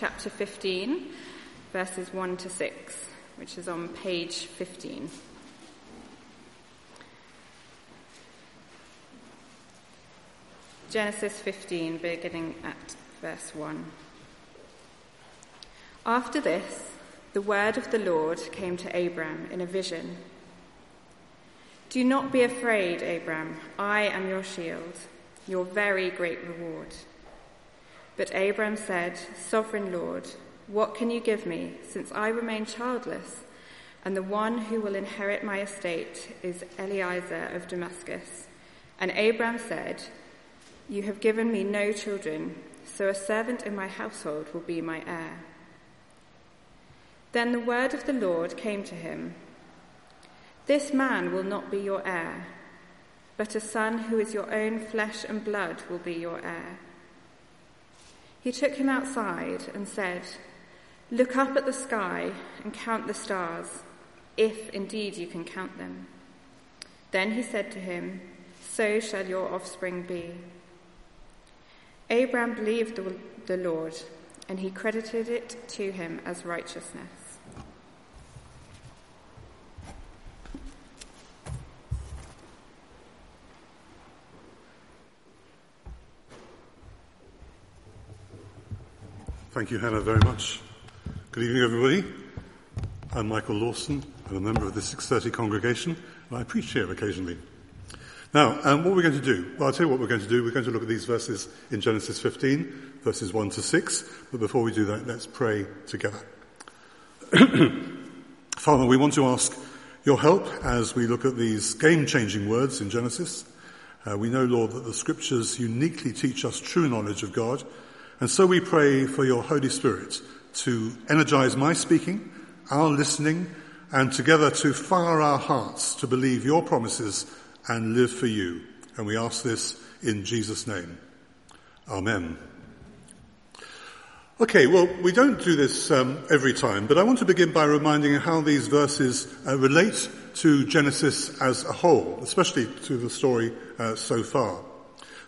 chapter 15, verses 1 to 6, which is on page 15. Genesis 15, beginning at verse 1. After this, the word of the Lord came to Abram in a vision. Do not be afraid, Abram. I am your shield, your very great reward. But Abram said, Sovereign Lord, what can you give me, since I remain childless, and the one who will inherit my estate is Eliezer of Damascus? And Abram said, You have given me no children, so a servant in my household will be my heir. Then the word of the Lord came to him This man will not be your heir, but a son who is your own flesh and blood will be your heir. He took him outside and said, Look up at the sky and count the stars, if indeed you can count them. Then he said to him, So shall your offspring be. Abram believed the, the Lord, and he credited it to him as righteousness. Thank you, Hannah, very much. Good evening, everybody. I'm Michael Lawson. I'm a member of the 630 congregation, and I preach here occasionally. Now, um, what we're going to do, well, I'll tell you what we're going to do. We're going to look at these verses in Genesis 15, verses 1 to 6. But before we do that, let's pray together. Father, we want to ask your help as we look at these game-changing words in Genesis. Uh, we know, Lord, that the scriptures uniquely teach us true knowledge of God and so we pray for your Holy Spirit to energize my speaking, our listening, and together to fire our hearts to believe your promises and live for you. And we ask this in Jesus' name. Amen. Okay, well, we don't do this um, every time, but I want to begin by reminding you how these verses uh, relate to Genesis as a whole, especially to the story uh, so far.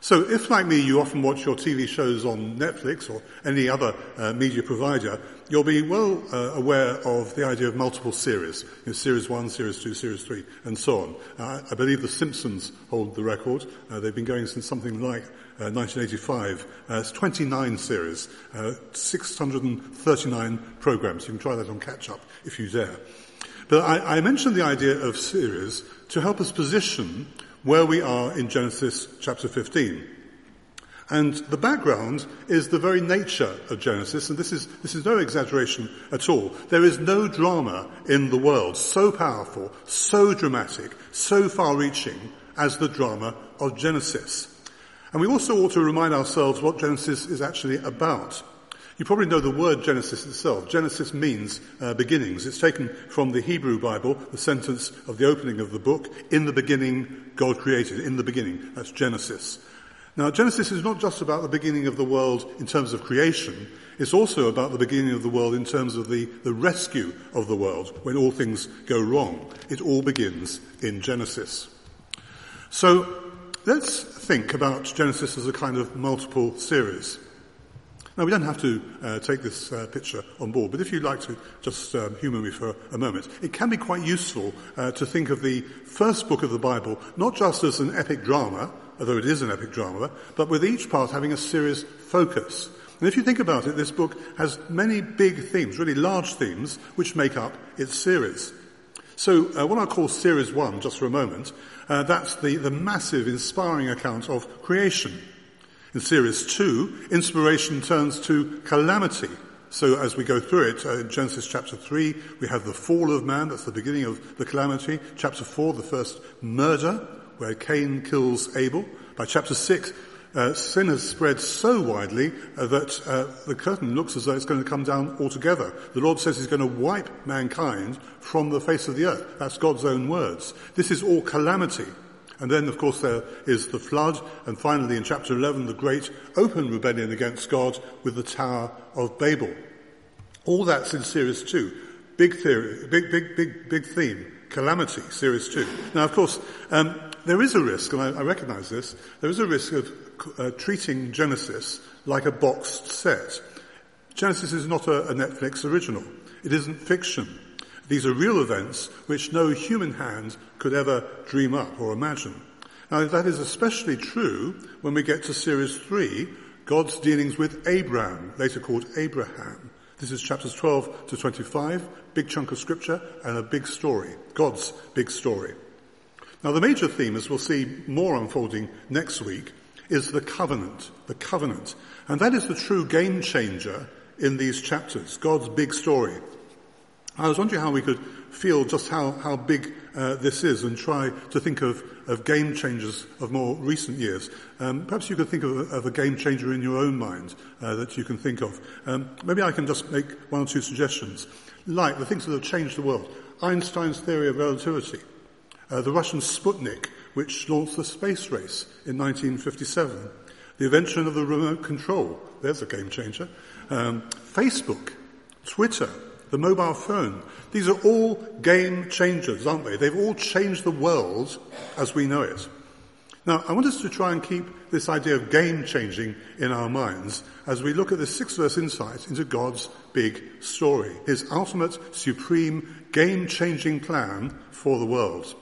So if, like me, you often watch your TV shows on Netflix or any other uh, media provider, you'll be well uh, aware of the idea of multiple series. You know, series 1, Series 2, Series 3, and so on. Uh, I believe The Simpsons hold the record. Uh, they've been going since something like 1985. Uh, uh, it's 29 series, 639 programs. You can try that on catch up if you dare. But I, I mentioned the idea of series to help us position where we are in Genesis chapter 15. And the background is the very nature of Genesis, and this is, this is no exaggeration at all. There is no drama in the world so powerful, so dramatic, so far reaching as the drama of Genesis. And we also ought to remind ourselves what Genesis is actually about. You probably know the word Genesis itself. Genesis means uh, beginnings. It's taken from the Hebrew Bible, the sentence of the opening of the book, in the beginning God created. In the beginning. That's Genesis. Now, Genesis is not just about the beginning of the world in terms of creation. It's also about the beginning of the world in terms of the, the rescue of the world when all things go wrong. It all begins in Genesis. So, let's think about Genesis as a kind of multiple series. Now, we don't have to uh, take this uh, picture on board, but if you'd like to just um, humour me for a moment, it can be quite useful uh, to think of the first book of the Bible not just as an epic drama, although it is an epic drama, but with each part having a serious focus. And if you think about it, this book has many big themes, really large themes, which make up its series. So uh, what I'll call Series 1, just for a moment, uh, that's the, the massive, inspiring account of creation. In series two, inspiration turns to calamity. So as we go through it, uh, Genesis chapter 3, we have the fall of man, that's the beginning of the calamity. Chapter 4, the first murder, where Cain kills Abel. By chapter 6, uh, sin has spread so widely uh, that uh, the curtain looks as though it's going to come down altogether. The Lord says he's going to wipe mankind from the face of the earth. That's God's own words. This is all calamity. And then, of course, there is the flood, and finally in chapter 11, the great open rebellion against God with the Tower of Babel. All that's in series two. Big theory, big, big, big, big theme. Calamity, series two. Now, of course, um, there is a risk, and I, I recognize this, there is a risk of uh, treating Genesis like a boxed set. Genesis is not a, a Netflix original. It isn't fiction. These are real events which no human hand could ever dream up or imagine. Now that is especially true when we get to series three, God's dealings with Abram, later called Abraham. This is chapters 12 to 25, big chunk of scripture and a big story, God's big story. Now the major theme, as we'll see more unfolding next week, is the covenant, the covenant. And that is the true game changer in these chapters, God's big story. I was wondering how we could feel just how, how big uh, this is and try to think of, of game changers of more recent years. Um, perhaps you could think of, of, a game changer in your own mind uh, that you can think of. Um, maybe I can just make one or two suggestions. Like the things that have changed the world. Einstein's theory of relativity. Uh, the Russian Sputnik, which launched the space race in 1957. The invention of the remote control. There's a game changer. Um, Facebook, Twitter, the mobile phone. These are all game changers, aren't they? They've all changed the world as we know it. Now, I want us to try and keep this idea of game changing in our minds as we look at this six verse insight into God's big story, His ultimate, supreme, game changing plan for the world.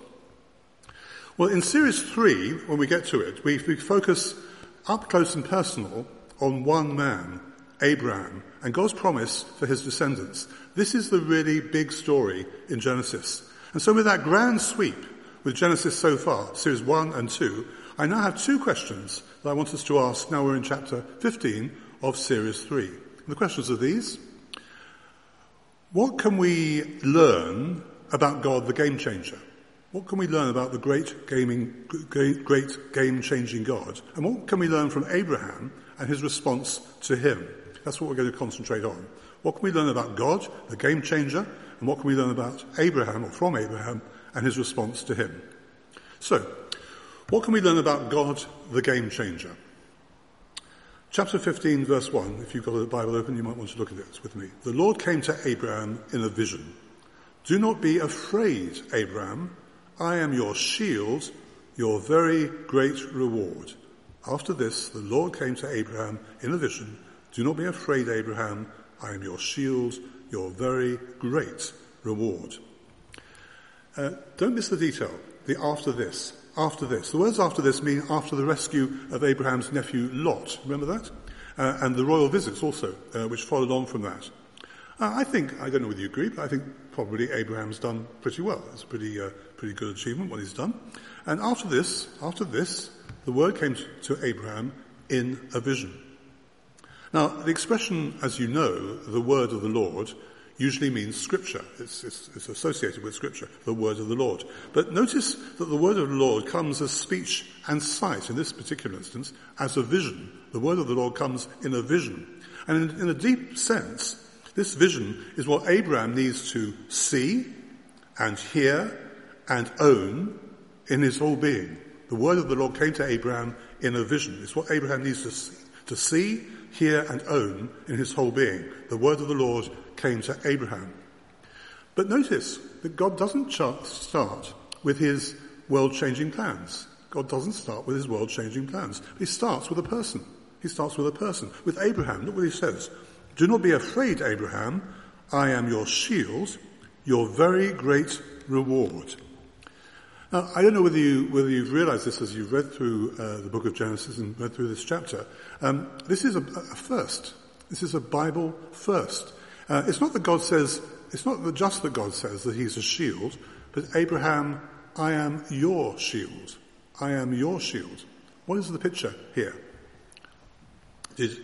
Well, in series three, when we get to it, we, we focus up close and personal on one man, Abraham, and God's promise for his descendants. This is the really big story in Genesis. And so with that grand sweep with Genesis so far, series one and two, I now have two questions that I want us to ask now we're in chapter 15 of series three. And the questions are these. What can we learn about God, the game changer? What can we learn about the great gaming, great game changing God? And what can we learn from Abraham and his response to him? That's what we're going to concentrate on. What can we learn about God, the game changer, and what can we learn about Abraham or from Abraham and his response to him? So, what can we learn about God, the game changer? Chapter 15, verse 1, if you've got the Bible open, you might want to look at it with me. The Lord came to Abraham in a vision. Do not be afraid, Abraham. I am your shield, your very great reward. After this, the Lord came to Abraham in a vision do not be afraid, Abraham. I am your shield, your very great reward. Uh, don't miss the detail. The after this. After this. The words after this mean after the rescue of Abraham's nephew Lot. Remember that? Uh, and the royal visits also, uh, which followed on from that. Uh, I think, I don't know whether you agree, but I think probably Abraham's done pretty well. It's a pretty, uh, pretty good achievement what he's done. And after this, after this, the word came to Abraham in a vision. Now, the expression, as you know, the word of the Lord, usually means scripture. It's, it's, it's, associated with scripture, the word of the Lord. But notice that the word of the Lord comes as speech and sight, in this particular instance, as a vision. The word of the Lord comes in a vision. And in, in a deep sense, this vision is what Abraham needs to see and hear and own in his whole being. The word of the Lord came to Abraham in a vision. It's what Abraham needs to see, to see hear and own in his whole being. The word of the Lord came to Abraham. But notice that God doesn't start with his world-changing plans. God doesn't start with his world-changing plans. He starts with a person. He starts with a person. With Abraham, look what he says. Do not be afraid, Abraham. I am your shield, your very great reward. Now, I don't know whether, you, whether you've realized this as you've read through uh, the book of Genesis and read through this chapter. Um, this is a, a, first. This is a Bible first. Uh, it's not that God says, it's not just that God says that he's a shield, but Abraham, I am your shield. I am your shield. What is the picture here? Did,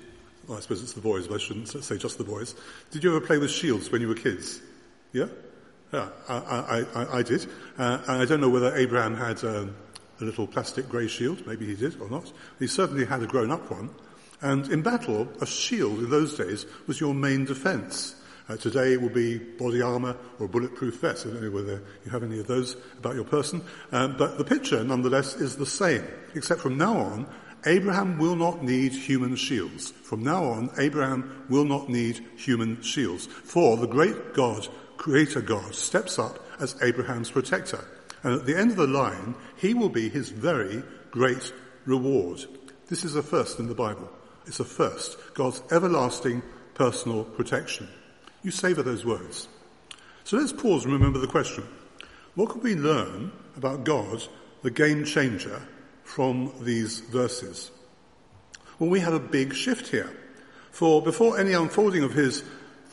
well, I suppose it's the boys, but I shouldn't say just the boys. Did you ever play with shields when you were kids? Yeah? Yeah, I, I, I did. Uh, and I don't know whether Abraham had um, a little plastic grey shield. Maybe he did or not. He certainly had a grown-up one. And in battle, a shield in those days was your main defence. Uh, today it will be body armour or bulletproof vest. I don't know whether you have any of those about your person. Um, but the picture, nonetheless, is the same. Except from now on, Abraham will not need human shields. From now on, Abraham will not need human shields. For the great God Creator God steps up as Abraham's protector. And at the end of the line, he will be his very great reward. This is a first in the Bible. It's a first. God's everlasting personal protection. You savour those words. So let's pause and remember the question. What can we learn about God, the game changer, from these verses? Well, we have a big shift here. For before any unfolding of his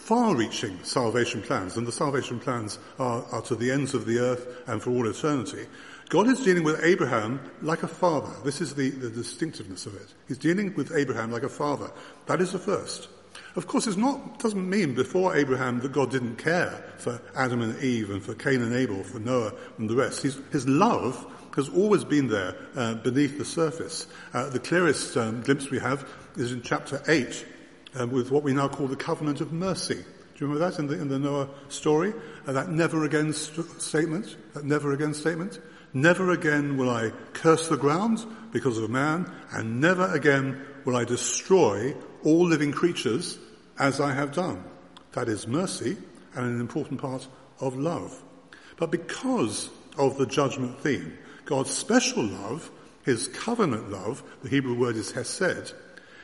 far-reaching salvation plans, and the salvation plans are, are to the ends of the earth and for all eternity, God is dealing with Abraham like a father. This is the, the distinctiveness of it. He's dealing with Abraham like a father. That is the first. Of course, it doesn't mean before Abraham that God didn't care for Adam and Eve and for Cain and Abel, for Noah and the rest. His, his love has always been there uh, beneath the surface. Uh, the clearest um, glimpse we have is in chapter 8 um, with what we now call the covenant of mercy. Do you remember that in the, in the Noah story? Uh, that never again st- statement? That never again statement? Never again will I curse the ground because of man, and never again will I destroy all living creatures as I have done. That is mercy and an important part of love. But because of the judgment theme, God's special love, his covenant love, the Hebrew word is hesed,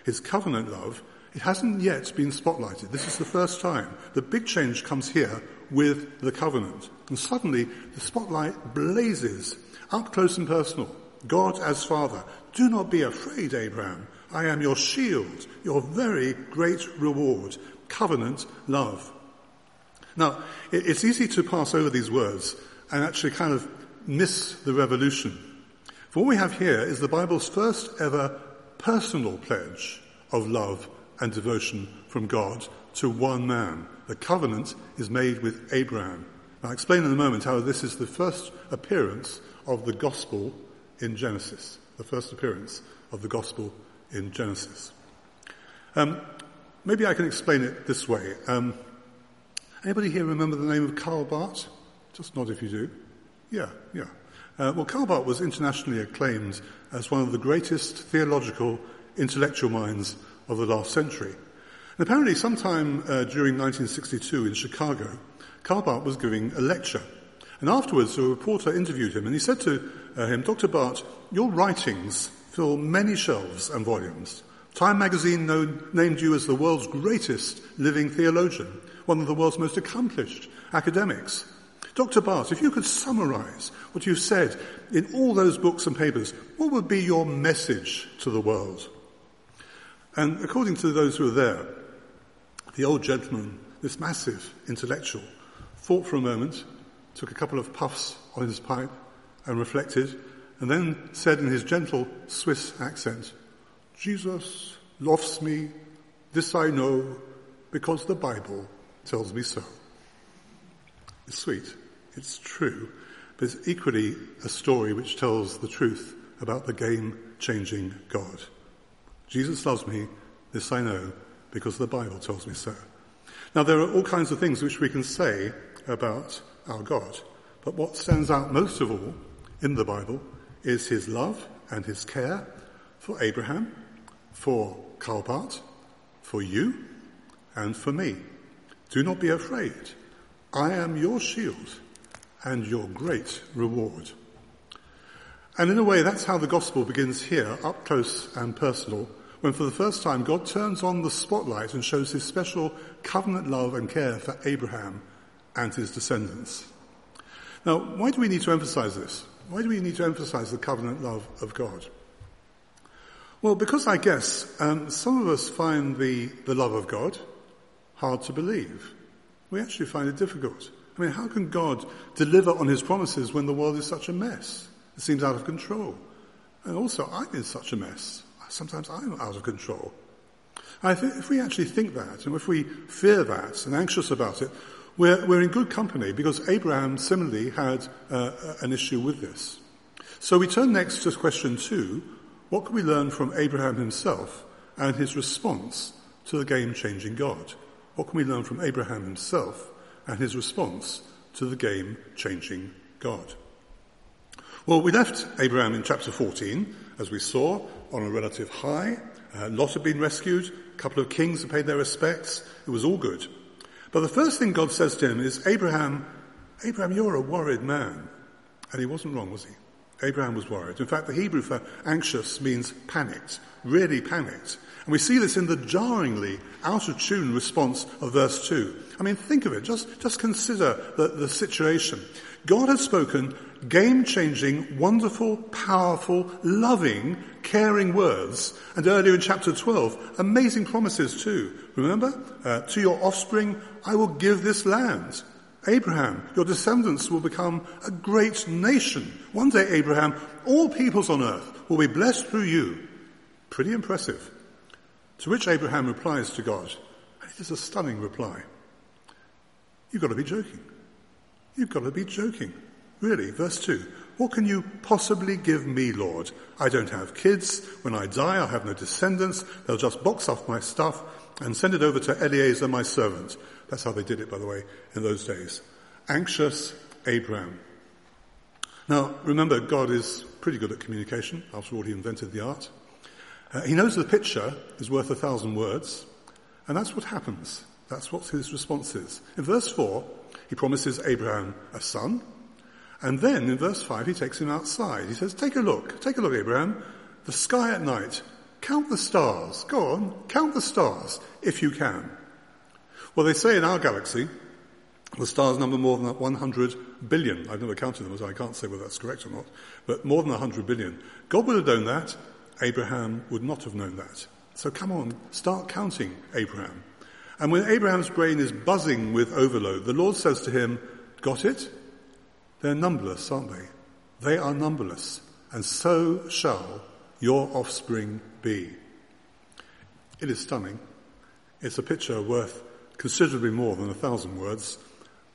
his covenant love, it hasn't yet been spotlighted. This is the first time. The big change comes here with the covenant. And suddenly the spotlight blazes up close and personal. God as Father. Do not be afraid, Abraham. I am your shield, your very great reward. Covenant love. Now, it's easy to pass over these words and actually kind of miss the revolution. For what we have here is the Bible's first ever personal pledge of love and devotion from God to one man. The covenant is made with Abraham. I'll explain in a moment how this is the first appearance of the gospel in Genesis. The first appearance of the gospel in Genesis. Um, maybe I can explain it this way. Um, anybody here remember the name of Karl Barth? Just nod if you do. Yeah, yeah. Uh, well, Karl Barth was internationally acclaimed as one of the greatest theological, intellectual minds of the last century. And apparently, sometime uh, during 1962 in Chicago, Barth was giving a lecture. And afterwards, a reporter interviewed him, and he said to uh, him, Dr. Barth, your writings fill many shelves and volumes. Time magazine known, named you as the world's greatest living theologian, one of the world's most accomplished academics. Dr. Barth, if you could summarize what you've said in all those books and papers, what would be your message to the world? And according to those who were there, the old gentleman, this massive intellectual, thought for a moment, took a couple of puffs on his pipe and reflected, and then said in his gentle Swiss accent, Jesus loves me, this I know, because the Bible tells me so. It's sweet, it's true, but it's equally a story which tells the truth about the game changing God. Jesus loves me, this I know, because the Bible tells me so. Now there are all kinds of things which we can say about our God, but what stands out most of all in the Bible is his love and his care for Abraham, for Karl Barth, for you, and for me. Do not be afraid. I am your shield and your great reward. And in a way, that's how the gospel begins here, up close and personal, when for the first time God turns on the spotlight and shows his special covenant love and care for Abraham and his descendants. Now, why do we need to emphasize this? Why do we need to emphasize the covenant love of God? Well, because I guess um, some of us find the, the love of God hard to believe. We actually find it difficult. I mean, how can God deliver on his promises when the world is such a mess? It seems out of control. And also, I'm in such a mess. Sometimes I'm out of control. I if we actually think that, and if we fear that and anxious about it, we're, we're in good company because Abraham similarly had uh, an issue with this. So we turn next to question two. What can we learn from Abraham himself and his response to the game-changing God? What can we learn from Abraham himself and his response to the game-changing God? Well, we left Abraham in chapter 14, as we saw, on a relative high. Uh, Lot had been rescued. A couple of kings had paid their respects. It was all good. But the first thing God says to him is, Abraham, Abraham, you're a worried man. And he wasn't wrong, was he? Abraham was worried. In fact, the Hebrew for anxious means panicked, really panicked. And we see this in the jarringly out of tune response of verse 2. I mean, think of it. Just, just consider the, the situation. God has spoken game changing, wonderful, powerful, loving, caring words. And earlier in chapter 12, amazing promises too. Remember? Uh, to your offspring, I will give this land. Abraham, your descendants will become a great nation. One day, Abraham, all peoples on earth will be blessed through you. Pretty impressive. To which Abraham replies to God, and it is a stunning reply. You've got to be joking. You've got to be joking. Really, verse 2. What can you possibly give me, Lord? I don't have kids. When I die, I'll have no descendants. They'll just box off my stuff and send it over to Eliezer, my servant. That's how they did it, by the way, in those days. Anxious Abraham. Now, remember, God is pretty good at communication. After all, he invented the art. Uh, he knows the picture is worth a thousand words, and that's what happens. That's what his response is. In verse 4, he promises Abraham a son, and then in verse 5, he takes him outside. He says, Take a look, take a look, Abraham. The sky at night. Count the stars. Go on, count the stars, if you can. Well, they say in our galaxy, the stars number more than 100 billion. I've never counted them, so I can't say whether that's correct or not, but more than 100 billion. God would have known that. Abraham would not have known that. So come on, start counting Abraham. And when Abraham's brain is buzzing with overload, the Lord says to him, Got it? They're numberless, aren't they? They are numberless, and so shall your offspring be. It is stunning. It's a picture worth considerably more than a thousand words.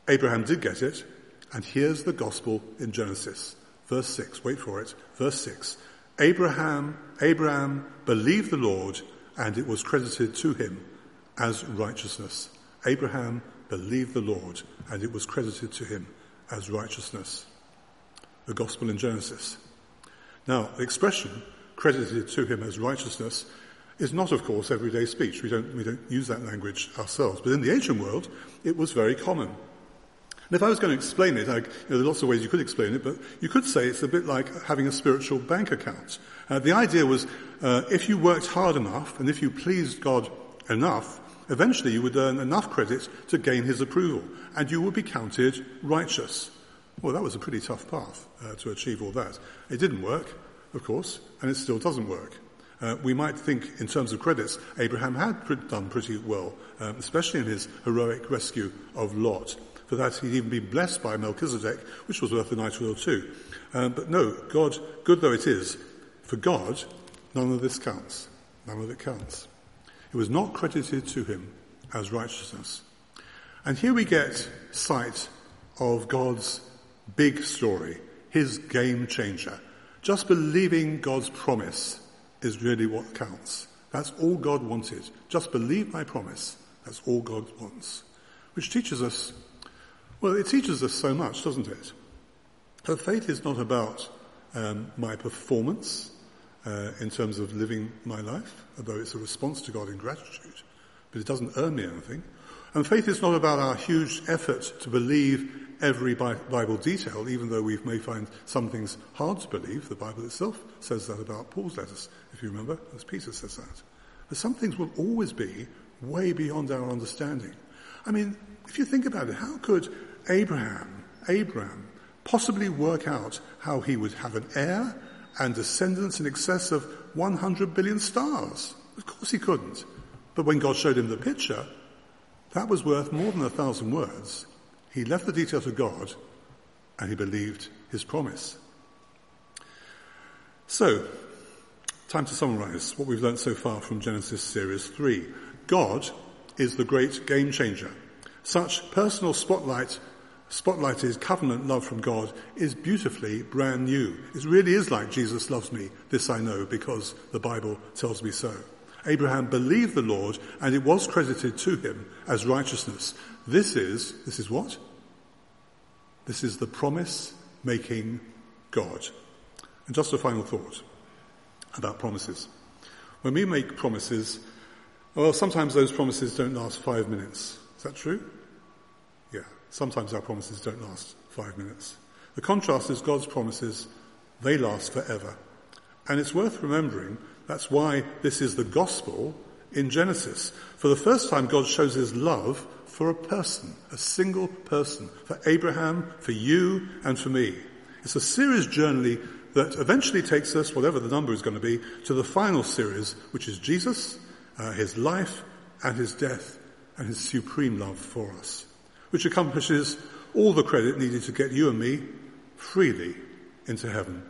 Abraham did get it, and here's the gospel in Genesis. Verse 6, wait for it. Verse 6. Abraham, Abraham believed the Lord, and it was credited to him as righteousness. Abraham believed the Lord, and it was credited to him as righteousness. The gospel in Genesis. Now, the expression credited to him as righteousness is not, of course, everyday speech. We don't, we don't use that language ourselves. But in the ancient world, it was very common. And if I was going to explain it, I, you know, there are lots of ways you could explain it, but you could say it's a bit like having a spiritual bank account. Uh, the idea was uh, if you worked hard enough and if you pleased God enough, eventually you would earn enough credit to gain his approval, and you would be counted righteous. Well, that was a pretty tough path uh, to achieve all that. It didn't work, of course, and it still doesn't work. Uh, we might think, in terms of credits, Abraham had done pretty well, um, especially in his heroic rescue of Lot. For that, he'd even been blessed by Melchizedek, which was worth a knighthood or two. Um, but no, God, good though it is, for God, none of this counts. None of it counts. It was not credited to him as righteousness. And here we get sight of God's big story, his game changer. Just believing God's promise is really what counts. That's all God wanted. Just believe my promise. That's all God wants. Which teaches us, well, it teaches us so much, doesn't it? Her faith is not about um, my performance uh, in terms of living my life, although it's a response to God in gratitude, but it doesn't earn me anything. And faith is not about our huge effort to believe every Bible detail, even though we may find some things hard to believe. The Bible itself says that about Paul's letters, if you remember, as Peter says that. But some things will always be way beyond our understanding. I mean, if you think about it, how could Abraham, Abraham, possibly work out how he would have an heir and descendants in excess of 100 billion stars. Of course he couldn't. But when God showed him the picture, that was worth more than a thousand words. He left the detail to God and he believed his promise. So, time to summarize what we've learned so far from Genesis series 3. God is the great game changer. Such personal spotlight spotlighted covenant love from God is beautifully brand new. It really is like Jesus loves me. This I know because the Bible tells me so. Abraham believed the Lord and it was credited to him as righteousness. This is, this is what? This is the promise making God. And just a final thought about promises. When we make promises, well, sometimes those promises don't last five minutes. Is that true? Sometimes our promises don't last five minutes. The contrast is God's promises, they last forever. And it's worth remembering that's why this is the gospel in Genesis. For the first time, God shows his love for a person, a single person, for Abraham, for you, and for me. It's a series journey that eventually takes us, whatever the number is going to be, to the final series, which is Jesus, uh, his life, and his death, and his supreme love for us, which accomplishes all the credit needed to get you and me freely into heaven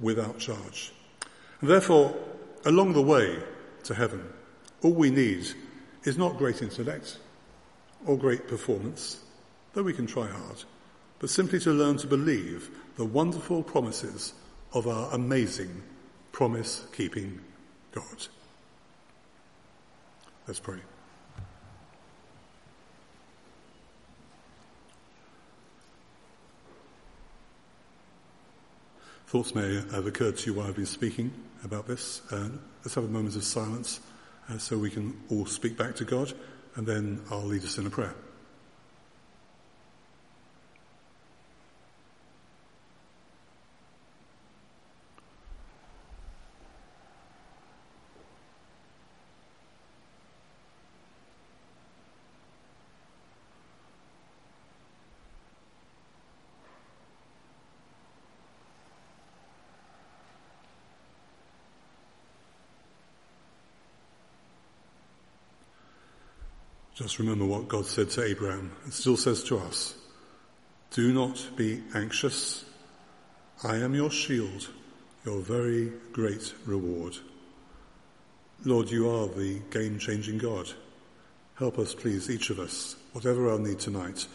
without charge. And therefore, along the way to heaven, all we need is not great intellect or great performance, though we can try hard, but simply to learn to believe the wonderful promises of our amazing promise keeping God. Let's pray. Thoughts may have occurred to you while I've been speaking about this. Uh, let's have a moment of silence uh, so we can all speak back to God, and then I'll lead us in a prayer. Just remember what God said to Abraham. It still says to us, do not be anxious. I am your shield, your very great reward. Lord, you are the game changing God. Help us, please, each of us, whatever our need tonight,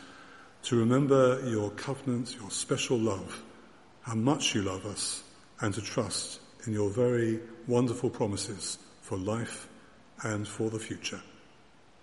to remember your covenant, your special love, how much you love us, and to trust in your very wonderful promises for life and for the future.